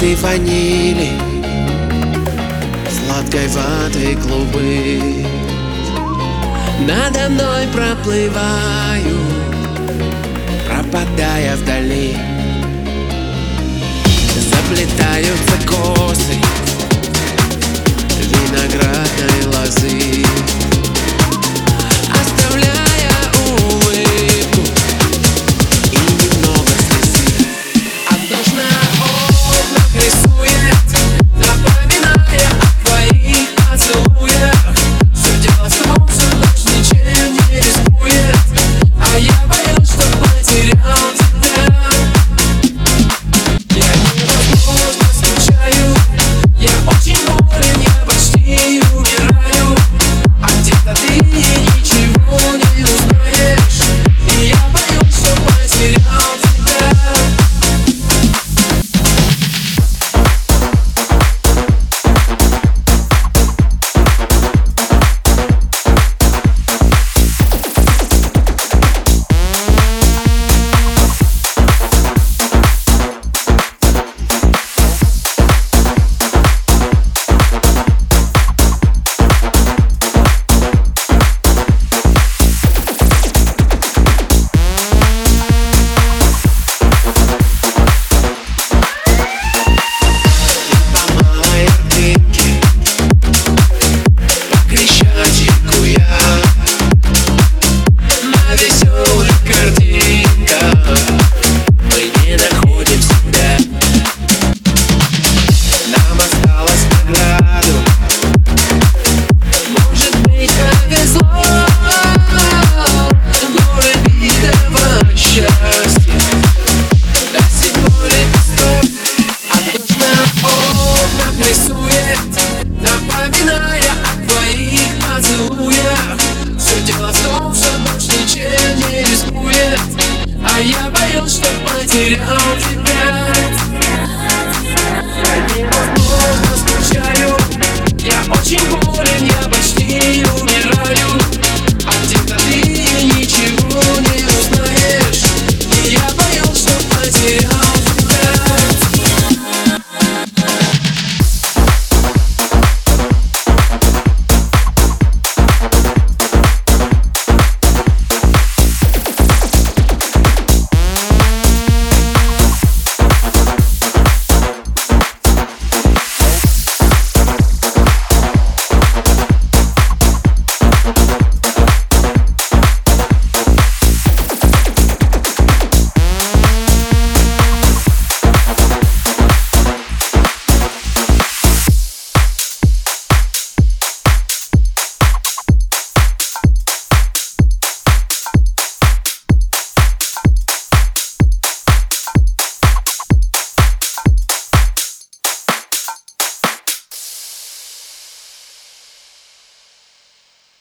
ароматы ванили Сладкой ваты клубы. Надо мной проплываю Пропадая вдали You know.